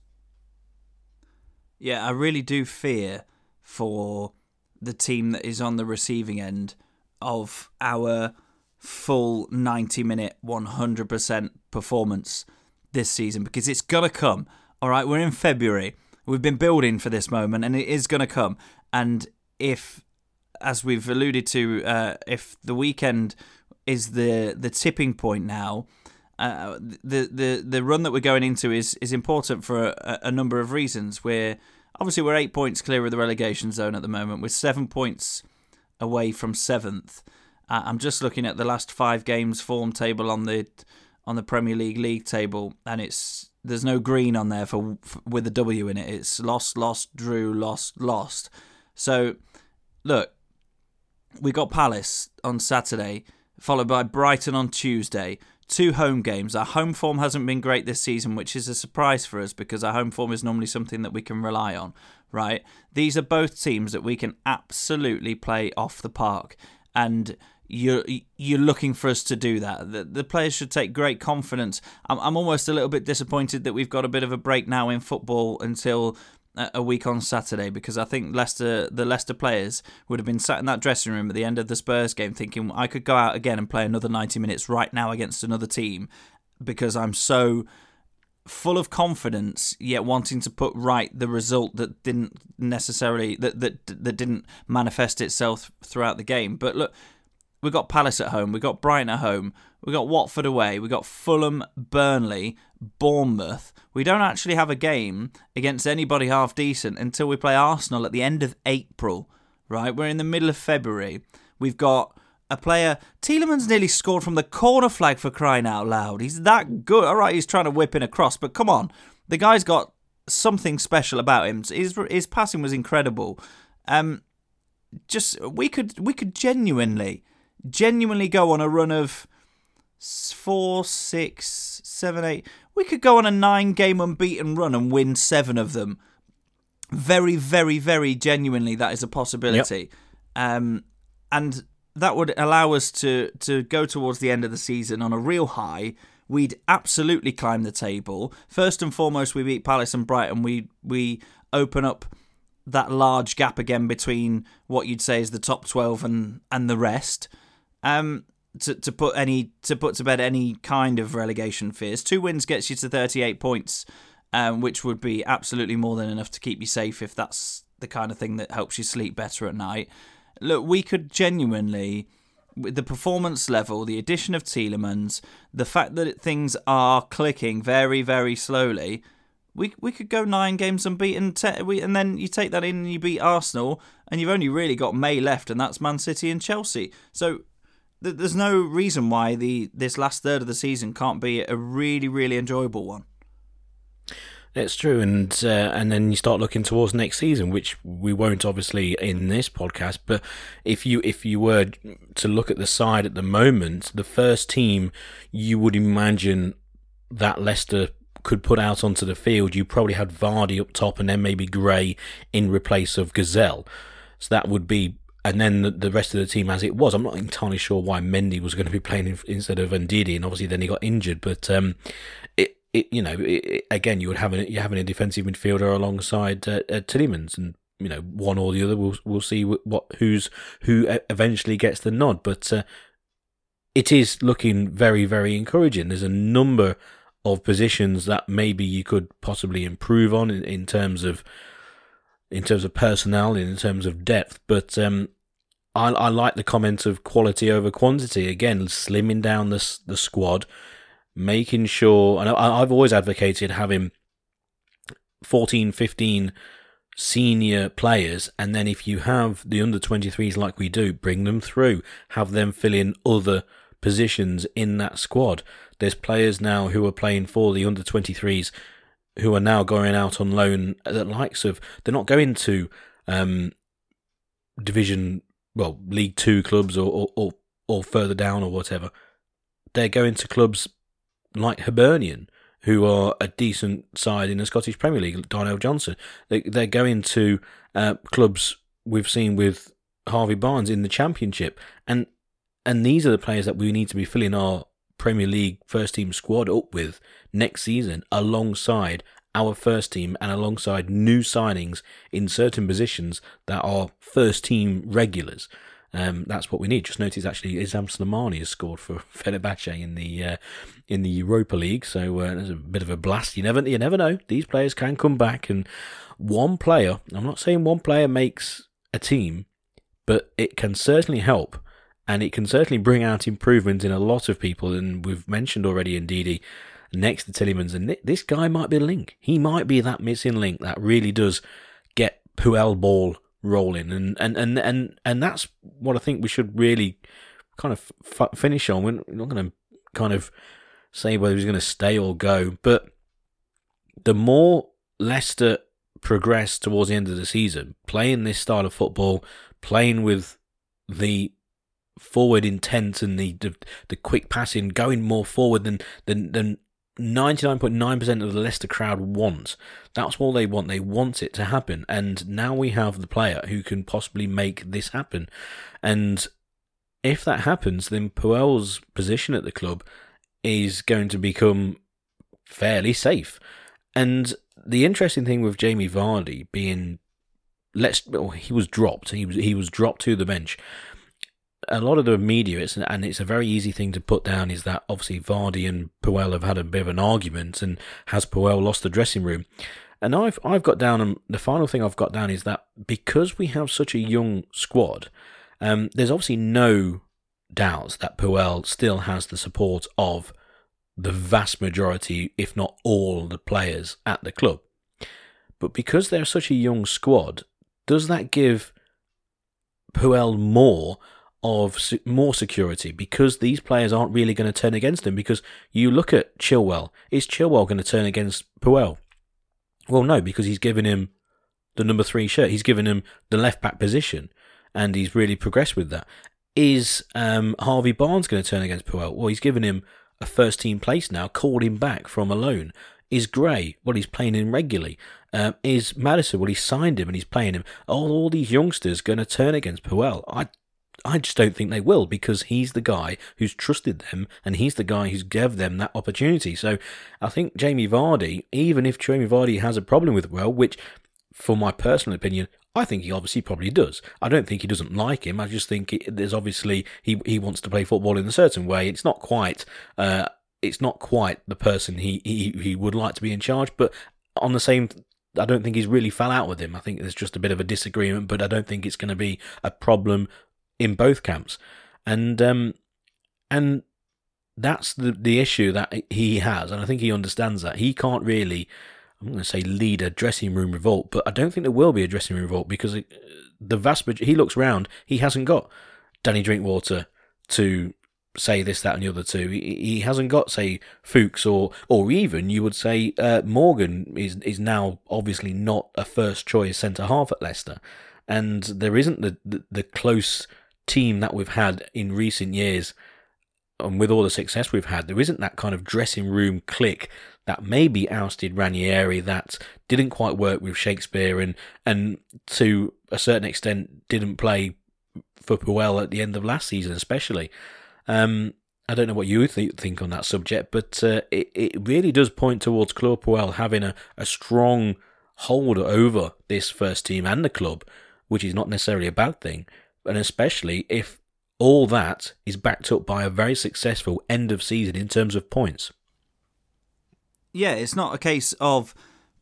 Yeah, I really do fear for the team that is on the receiving end of our full 90 minute 100% performance this season because it's going to come. All right, we're in February. We've been building for this moment, and it is going to come. And if, as we've alluded to, uh, if the weekend is the the tipping point now, uh, the the the run that we're going into is is important for a, a number of reasons. We're obviously we're eight points clear of the relegation zone at the moment. We're seven points away from seventh. Uh, I'm just looking at the last five games form table on the on the Premier League league table, and it's there's no green on there for, for with a W in it. It's lost, lost, drew, lost, lost. So, look, we got Palace on Saturday, followed by Brighton on Tuesday. Two home games. Our home form hasn't been great this season, which is a surprise for us because our home form is normally something that we can rely on, right? These are both teams that we can absolutely play off the park. And you're you're looking for us to do that. The, the players should take great confidence. I'm, I'm almost a little bit disappointed that we've got a bit of a break now in football until a week on Saturday because I think Leicester, the Leicester players would have been sat in that dressing room at the end of the Spurs game thinking I could go out again and play another 90 minutes right now against another team because I'm so full of confidence yet wanting to put right the result that didn't necessarily that that that didn't manifest itself throughout the game but look We've got Palace at home. We've got Brighton at home. We've got Watford away. We've got Fulham, Burnley, Bournemouth. We don't actually have a game against anybody half decent until we play Arsenal at the end of April, right? We're in the middle of February. We've got a player. Tielemans nearly scored from the corner flag for crying out loud. He's that good. All right, he's trying to whip in a cross, but come on, the guy's got something special about him. His his passing was incredible. Um, just we could we could genuinely genuinely go on a run of four, six, seven, eight. We could go on a nine game unbeaten run and win seven of them. Very, very, very genuinely, that is a possibility. Yep. Um, and that would allow us to to go towards the end of the season on a real high. We'd absolutely climb the table. First and foremost, we beat Palace and Brighton. We we open up that large gap again between what you'd say is the top twelve and and the rest. Um, to, to put any to put to bed any kind of relegation fears. Two wins gets you to 38 points, um, which would be absolutely more than enough to keep you safe if that's the kind of thing that helps you sleep better at night. Look, we could genuinely, with the performance level, the addition of Tielemans, the fact that things are clicking very, very slowly, we we could go nine games unbeaten, te- we, and then you take that in and you beat Arsenal, and you've only really got May left, and that's Man City and Chelsea. So there's no reason why the this last third of the season can't be a really, really enjoyable one. It's true, and uh, and then you start looking towards next season, which we won't obviously in this podcast. But if you if you were to look at the side at the moment, the first team you would imagine that Leicester could put out onto the field, you probably had Vardy up top, and then maybe Gray in replace of Ghezzal. So that would be, and then the, the rest of the team as it was. I'm not entirely sure why Mendy was going to be playing instead of Ndidi, and obviously then he got injured. But um, it it, you know, it, again, you would have a, you're having a defensive midfielder alongside uh, uh, Tielemans, and you know, one or the other. We'll we'll see what who's who eventually gets the nod, but uh, it is looking very very encouraging. There's a number of positions that maybe you could possibly improve on in, in terms of in terms of personnel, in terms of depth, but um, I, I like the comment of quality over quantity. Again, slimming down the the squad making sure, and I, have always advocated having 14, 15 senior players, and then if you have the under 23s like we do, bring them through, have them fill in other positions in that squad. There's players now who are playing for the under 23s who are now going out on loan the likes of, they're not going to um, division, well, League Two clubs or, or, or, or further down or whatever. They're going to clubs like Hibernian, who are a decent side in the Scottish Premier League, Darnell Johnson. They, they're going to uh, clubs we've seen with Harvey Barnes in the Championship, and and these are the players that we need to be filling our Premier League first team squad up with next season, alongside our first team and alongside new signings in certain positions that are first team regulars. Um, that's what we need. Just notice actually Islam Slimani has scored for Fenerbahce in the uh, in the Europa League, so uh, there's a bit of a blast. You never you never know. These players can come back, and one player. I'm not saying one player makes a team, but it can certainly help, and it can certainly bring out improvement in a lot of people. And we've mentioned already, Ndidi next to Tielemans, and this guy might be a link. He might be that missing link that really does get Puel ball rolling, and and and and and that's what I think we should really kind of f- finish on. We're not going to kind of say whether he's going to stay or go, but the more Leicester progress towards the end of the season, playing this style of football, playing with the forward intent and the the, the quick passing, going more forward than than than 99.9% of the Leicester crowd want. That's all they want. They want it to happen. And now we have the player who can possibly make this happen. And if that happens, then Puel's position at the club is going to become fairly safe. And the interesting thing with Jamie Vardy being let's well, he was dropped. He was he was dropped to the bench a lot of the media, it's and it's a very easy thing to put down, is that obviously Vardy and Puel have had a bit of an argument, and has Puel lost the dressing room? And I've I've got down, and the final thing I've got down is that because we have such a young squad, um, there's obviously no doubts that Puel still has the support of the vast majority, if not all, the players at the club. But because they're such a young squad, does that give Puel more of more security because these players aren't really going to turn against him. Because you look at Chilwell, is Chilwell going to turn against Puel? Well, no, because he's given him the number three shirt. He's given him the left back position, and he's really progressed with that. Is um, Harvey Barnes going to turn against Puel? Well, he's given him a first team place now, called him back from a loan. Is Gray? Well, he's playing him regularly. Um, is Maddison? Well, he signed him and he's playing him. All, all these youngsters going to turn against Puel? I, I just don't think they will because he's the guy who's trusted them and he's the guy who's gave them that opportunity. So I think Jamie Vardy, even if Jamie Vardy has a problem with Puel, which for my personal opinion, I think he obviously probably does. I don't think he doesn't like him. I just think there's obviously he he wants to play football in a certain way. It's not quite uh, it's not quite the person he, he he would like to be in charge. But on the same, I don't think he's really fell out with him. I think there's just a bit of a disagreement. But I don't think it's going to be a problem in both camps. And um and that's the the issue that he has, and I think he understands that he can't really I'm going to say lead a dressing room revolt, but I don't think there will be a dressing room revolt because it, the vast majority, he looks round, he hasn't got Danny Drinkwater to say this, that, and the other two. He, he hasn't got, say, Fuchs or or even you would say uh, Morgan is is now obviously not a first choice centre half at Leicester, and there isn't the, the, the close team that we've had in recent years. And with all the success we've had, there isn't that kind of dressing room click that maybe ousted Ranieri that didn't quite work with Shakespeare and and to a certain extent didn't play for Puel at the end of last season, especially. Um, I don't know what you th- think on that subject, but uh, it, it really does point towards Claude Puel having a, a strong hold over this first team and the club, which is not necessarily a bad thing, and especially if all that is backed up by a very successful end of season in terms of points yeah, it's not a case of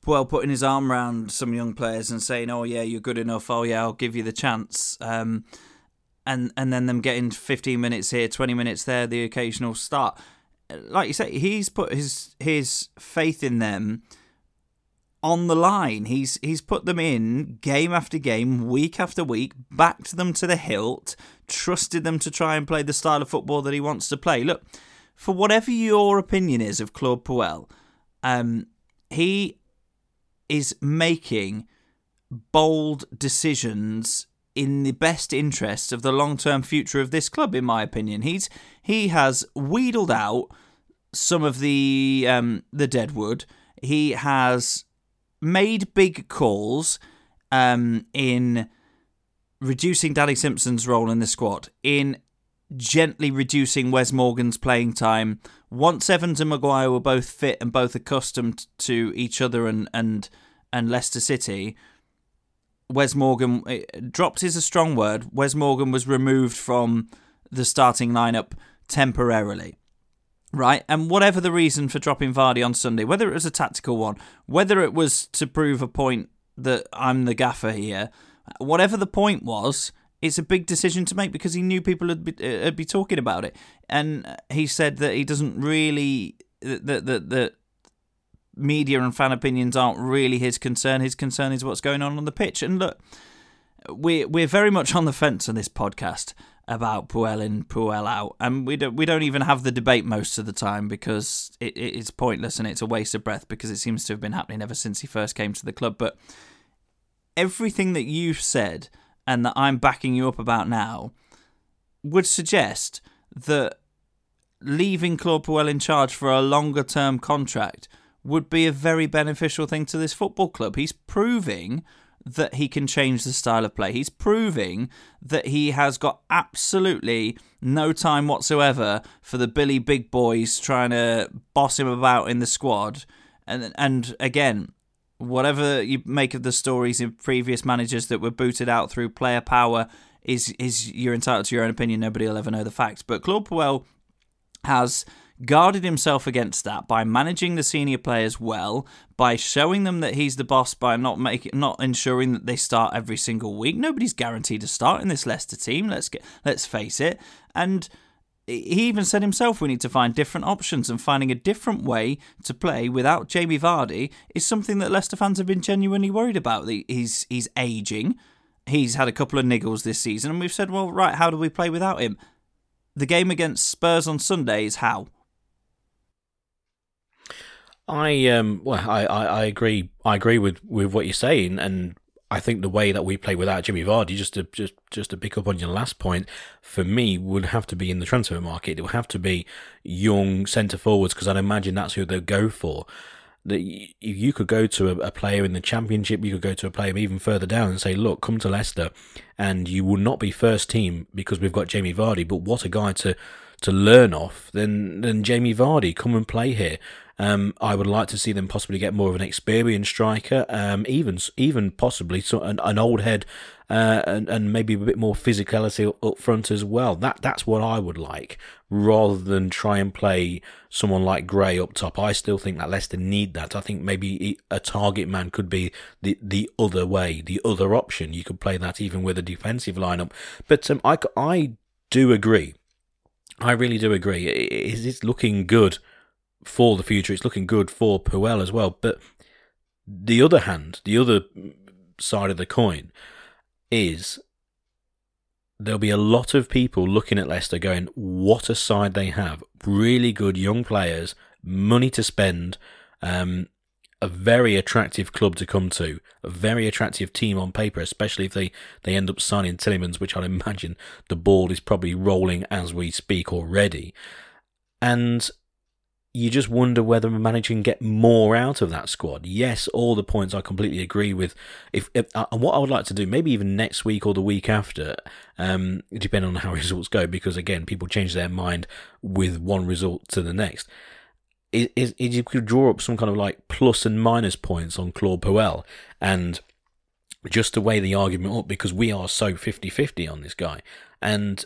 well putting his arm around some young players and saying, "Oh yeah, you're good enough. Oh yeah, I'll give you the chance." Um, and and then them getting 15 minutes here, 20 minutes there, the occasional start. Like you say, he's put his his faith in them on the line. He's he's put them in game after game, week after week, backed them to the hilt, trusted them to try and play the style of football that he wants to play. Look, for whatever your opinion is of Claude Puel, um, he is making bold decisions in the best interest of the long-term future of this club in my opinion he's he has wheedled out some of the um, the deadwood he has made big calls um, in reducing Danny Simpson's role in the squad in gently reducing Wes Morgan's playing time once Evans and Maguire were both fit and both accustomed to each other and and and Leicester City, Wes Morgan eh, dropped is a strong word. Wes Morgan was removed from the starting lineup temporarily. Right, and whatever the reason for dropping Vardy on Sunday, whether it was a tactical one, whether it was to prove a point that I'm the gaffer here, whatever the point was, it's a big decision to make because he knew people would be, uh, would be talking about it, and he said that he doesn't really that that that media and fan opinions aren't really his concern. His concern is what's going on on the pitch. And look, we we're very much on the fence on this podcast about Puel in, Puel out, and we don't we don't even have the debate most of the time because it, it's pointless and it's a waste of breath because it seems to have been happening ever since he first came to the club. But everything that you've said and that I'm backing you up about now would suggest that leaving Claude Puel in charge for a longer term contract would be a very beneficial thing to this football club. He's proving that he can change the style of play. He's proving that he has got absolutely no time whatsoever for the Billy Big Boys trying to boss him about in the squad. And and again, whatever you make of the stories of previous managers that were booted out through player power is is you're entitled to your own opinion. Nobody will ever know the facts. But Claude Puel has guarded himself against that by managing the senior players well, by showing them that he's the boss, by not making, not ensuring that they start every single week. Nobody's guaranteed to start in this Leicester team. Let's get, let's face it, and he even said himself we need to find different options and finding a different way to play without Jamie Vardy is something that Leicester fans have been genuinely worried about. He's he's aging, He's had a couple of niggles this season, and we've said, well, right, how do we play without him? The game against Spurs on Sunday is how. I um well I, I, I agree I agree with, with what you're saying and I think the way that we play without Jimmy Vardy, just to just just to pick up on your last point, for me would have to be in the transfer market. It would have to be young centre forwards because I'd imagine that's who they'll go for. That you could go to a, a, player in the championship, you could go to a player even further down and say, "Look, come to Leicester," and you will not be first team because we've got Jamie Vardy. But what a guy to to learn off than than Jamie Vardy. Come and play here. Um, I would like to see them possibly get more of an experienced striker, um, even even possibly so an, an old head, uh, and, and maybe a bit more physicality up front as well. That that's what I would like, rather than try and play someone like Gray up top. I still think that Leicester need that. I think maybe a target man could be the the other way, the other option. You could play that even with a defensive lineup. But um, I I do agree. I really do agree. It is looking good for the future. It's looking good for Puel as well. But the other hand, the other side of the coin is there'll be a lot of people looking at Leicester going, what a side they have. Really good young players, money to spend, um, a very attractive club to come to, a very attractive team on paper, especially if they, they end up signing Tielemans, which I'd imagine the ball is probably rolling as we speak already. And you just wonder whether manager can get more out of that squad. Yes, all the points I completely agree with. If, if uh, and what I would like to do, maybe even next week or the week after, um, depending on how results go, because again, people change their mind with one result to the next. Is, is, is you could draw up some kind of like plus and minus points on Claude Puel and just to weigh the argument up because we are so 50-50 on this guy and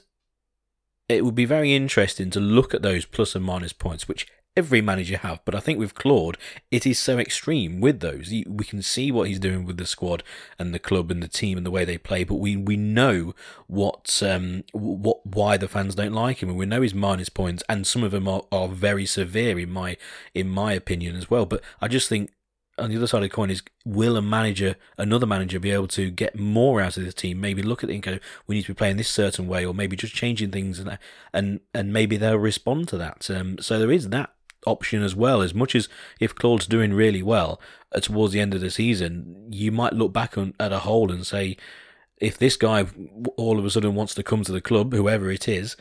it would be very interesting to look at those plus and minus points, which every manager have, but I think with Claude, it is so extreme with those. We can see what he's doing with the squad and the club and the team and the way they play, but we, we know what um what why the fans don't like him, and we know his minus points, and some of them are, are very severe in my in my opinion as well. But I just think on the other side of the coin is will a manager, another manager, be able to get more out of the team? Maybe look at it and go, we need to be playing this certain way, or maybe just changing things, and and and maybe they'll respond to that. Um, so there is that option as well. As much as if Claude's doing really well uh, towards the end of the season, you might look back on, at a hole and say, if this guy all of a sudden wants to come to the club, whoever it is,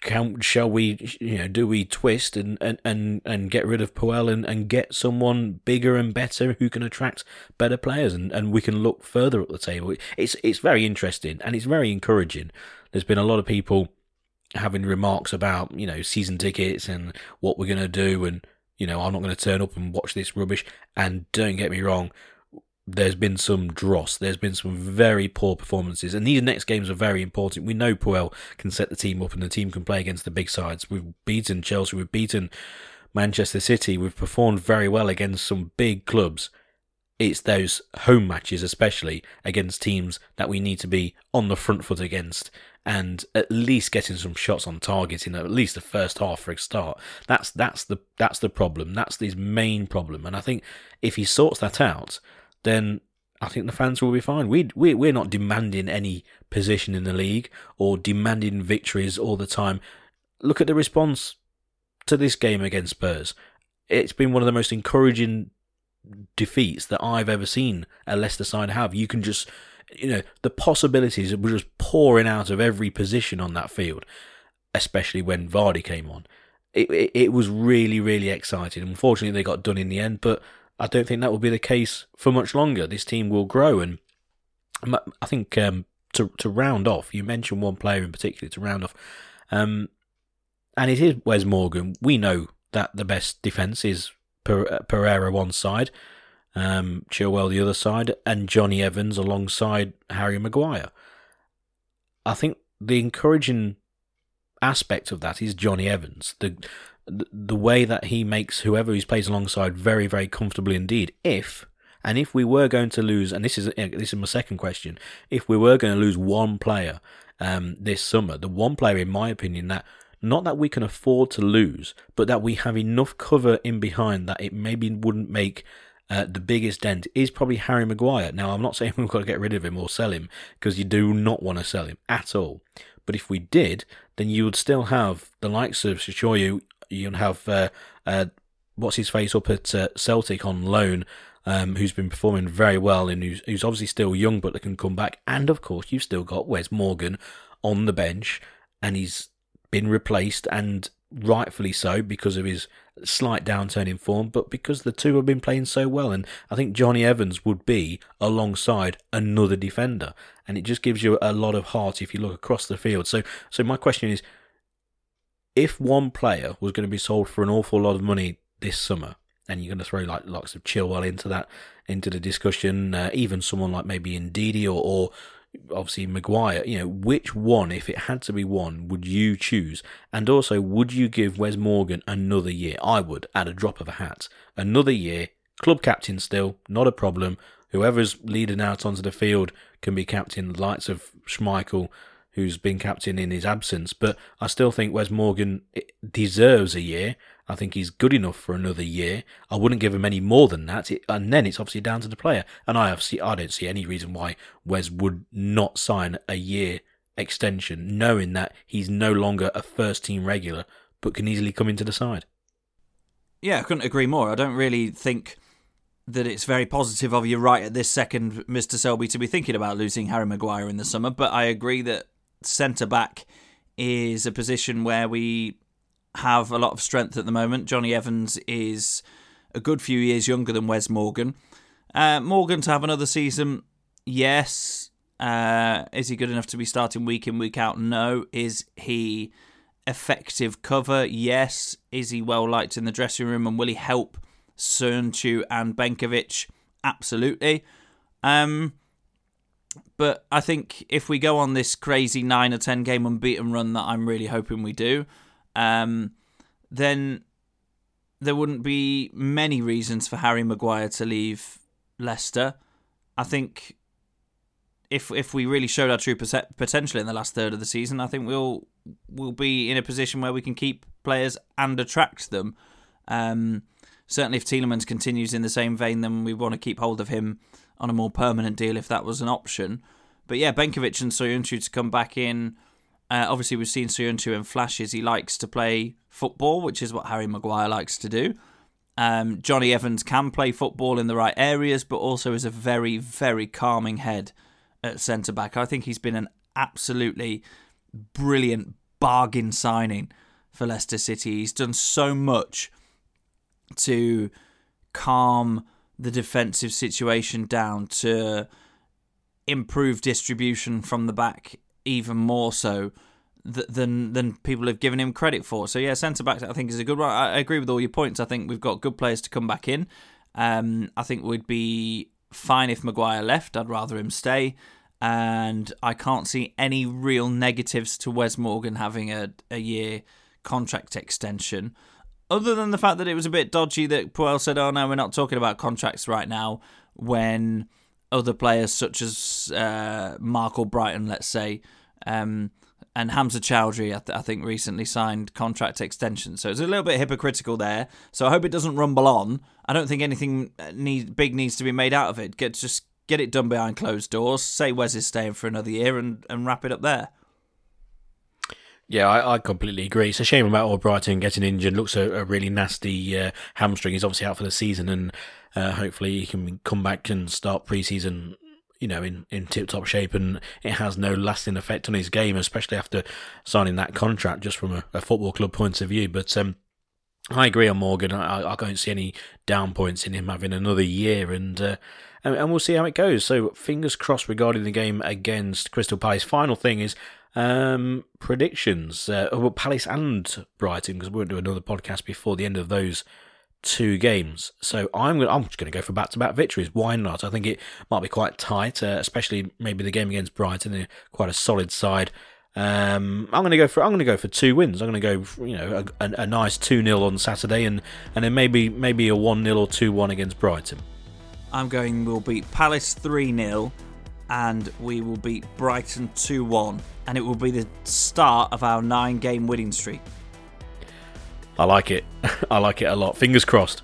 can shall we you know do we twist and and and, and get rid of Puel and, and get someone bigger and better who can attract better players? And, and we can look further up the table. It's it's very interesting and it's very encouraging. There's been a lot of people having remarks about you know season tickets and what we're going to do and you know I'm not going to turn up and watch this rubbish. And don't get me wrong there's been some dross. There's been some very poor performances. And these next games are very important. We know Puel can set the team up and the team can play against the big sides. We've beaten Chelsea. We've beaten Manchester City. We've performed very well against some big clubs it's those home matches especially against teams that we need to be on the front foot against and at least getting some shots on target in at least the first half for a start. That's that's the that's the problem. That's his main problem. And I think if he sorts that out, then I think the fans will be fine. We we we're not demanding any position in the league or demanding victories all the time. Look at the response to this game against Spurs. It's been one of the most encouraging defeats that I've ever seen a Leicester side have. You can just you know, the possibilities were just pouring out of every position on that field, especially when Vardy came on. It, it, it was really, really exciting. Unfortunately, they got done in the end, but I don't think that will be the case for much longer. This team will grow, and I think um, to to round off, you mentioned one player in particular to round off, um, and it is Wes Morgan. We know that the best defence is Pereira one side, um, Chilwell the other side, and Jonny Evans alongside Harry Maguire. I think the encouraging aspect of that is Jonny Evans. The the way that he makes whoever he plays alongside very, very comfortably indeed. If and if we were going to lose, and this is this is my second question, if we were going to lose one player um, this summer, the one player, in my opinion, that not that we can afford to lose, but that we have enough cover in behind that it maybe wouldn't make uh, the biggest dent is probably Harry Maguire. Now, I'm not saying we've got to get rid of him or sell him because you do not want to sell him at all. But if we did, then you would still have the likes of Sissoko. You'd have uh, uh, what's his face up at uh, Celtic on loan, um, who's been performing very well and who's, who's obviously still young but that can come back. And of course, you've still got Wes Morgan on the bench, and he's been replaced and rightfully so because of his slight downturn in form, but because the two have been playing so well. And I think Jonny Evans would be alongside another defender, and it just gives you a lot of heart if you look across the field. So, so my question is, if one player was going to be sold for an awful lot of money this summer, and you're going to throw like lots of Chilwell into that into the discussion, uh, even someone like maybe Ndidi or, or obviously Maguire, you know, which one, if it had to be one, would you choose? And also, would you give Wes Morgan another year? I would, at a drop of a hat. Another year, club captain still, not a problem. Whoever's leading out onto the field can be captain, the likes of Schmeichel, who's been captain in his absence. But I still think Wes Morgan deserves a year. I think he's good enough for another year. I wouldn't give him any more than that. It, and then it's obviously down to the player. And I obviously I don't see any reason why Wes would not sign a year extension, knowing that he's no longer a first team regular, but can easily come into the side. Yeah, I couldn't agree more. I don't really think that it's very positive of you right at this second, Mr. Selby, to be thinking about losing Harry Maguire in the summer. But I agree that centre back is a position where we have a lot of strength at the moment. Jonny Evans is a good few years younger than Wes Morgan. Uh, Morgan to have another season, yes. Uh, is he good enough to be starting week in, week out? No. Is he effective cover? Yes. Is he well liked in the dressing room and will he help Söyüncü and Benkovic? Absolutely. Um, but I think if we go on this crazy nine or ten game unbeaten run that I'm really hoping we do, um, then there wouldn't be many reasons for Harry Maguire to leave Leicester. I think if if we really showed our true potential in the last third of the season, I think we'll we'll be in a position where we can keep players and attract them. Um, certainly, if Tielemans continues in the same vein, then we want to keep hold of him on a more permanent deal if that was an option. But yeah, Benkovic and Söyüncü to come back in uh, obviously, we've seen Söyüncü in flashes. He likes to play football, which is what Harry Maguire likes to do. Um, Jonny Evans can play football in the right areas, but also is a very, very calming head at centre back. I think he's been an absolutely brilliant bargain signing for Leicester City. He's done so much to calm the defensive situation down, to improve distribution from the back even more so th- than than people have given him credit for. So yeah, centre back I think is a good one. I, I agree with all your points. I think we've got good players to come back in. Um, I think we'd be fine if Maguire left. I'd rather him stay. And I can't see any real negatives to Wes Morgan having a, a year contract extension, other than the fact that it was a bit dodgy that Puel said, "Oh no, we're not talking about contracts right now." When other players such as uh, Marc Albrighton, let's say, um, and Hamza Choudhury, I, th- I, think, recently signed contract extensions. So it's a little bit hypocritical there. So I hope it doesn't rumble on. I don't think anything uh, need, big needs to be made out of it. Get just get it done behind closed doors. Say Wes is staying for another year, and, and wrap it up there. Yeah, I, I, completely agree. It's a shame about Albrighton getting injured. Looks a, a really nasty uh, hamstring. He's obviously out for the season, and uh, hopefully, he can come back and start preseason. You know, in, in tip top shape, and it has no lasting effect on his game, especially after signing that contract, just from a, a football club point of view. But um, I agree on Morgan. I, I don't see any down points in him having another year, and, uh, and, and we'll see how it goes. So fingers crossed regarding the game against Crystal Palace. Final thing is um, predictions. Uh, well, Palace and Brighton, because we won't do another podcast before the end of those two games. So I'm gonna, I'm just going to go for back-to-back victories. Why not? I think it might be quite tight, uh, especially maybe the game against Brighton. They're quite a solid side. Um, I'm going to go for I'm going to go for two wins. I'm going to go for, you know a, a, a nice two 0 on Saturday, and and then maybe maybe a one 0 or two one against Brighton. I'm going. We'll beat Palace three 0 and we will beat Brighton two one, and it will be the start of our nine game winning streak. I like it. I like it a lot. Fingers crossed.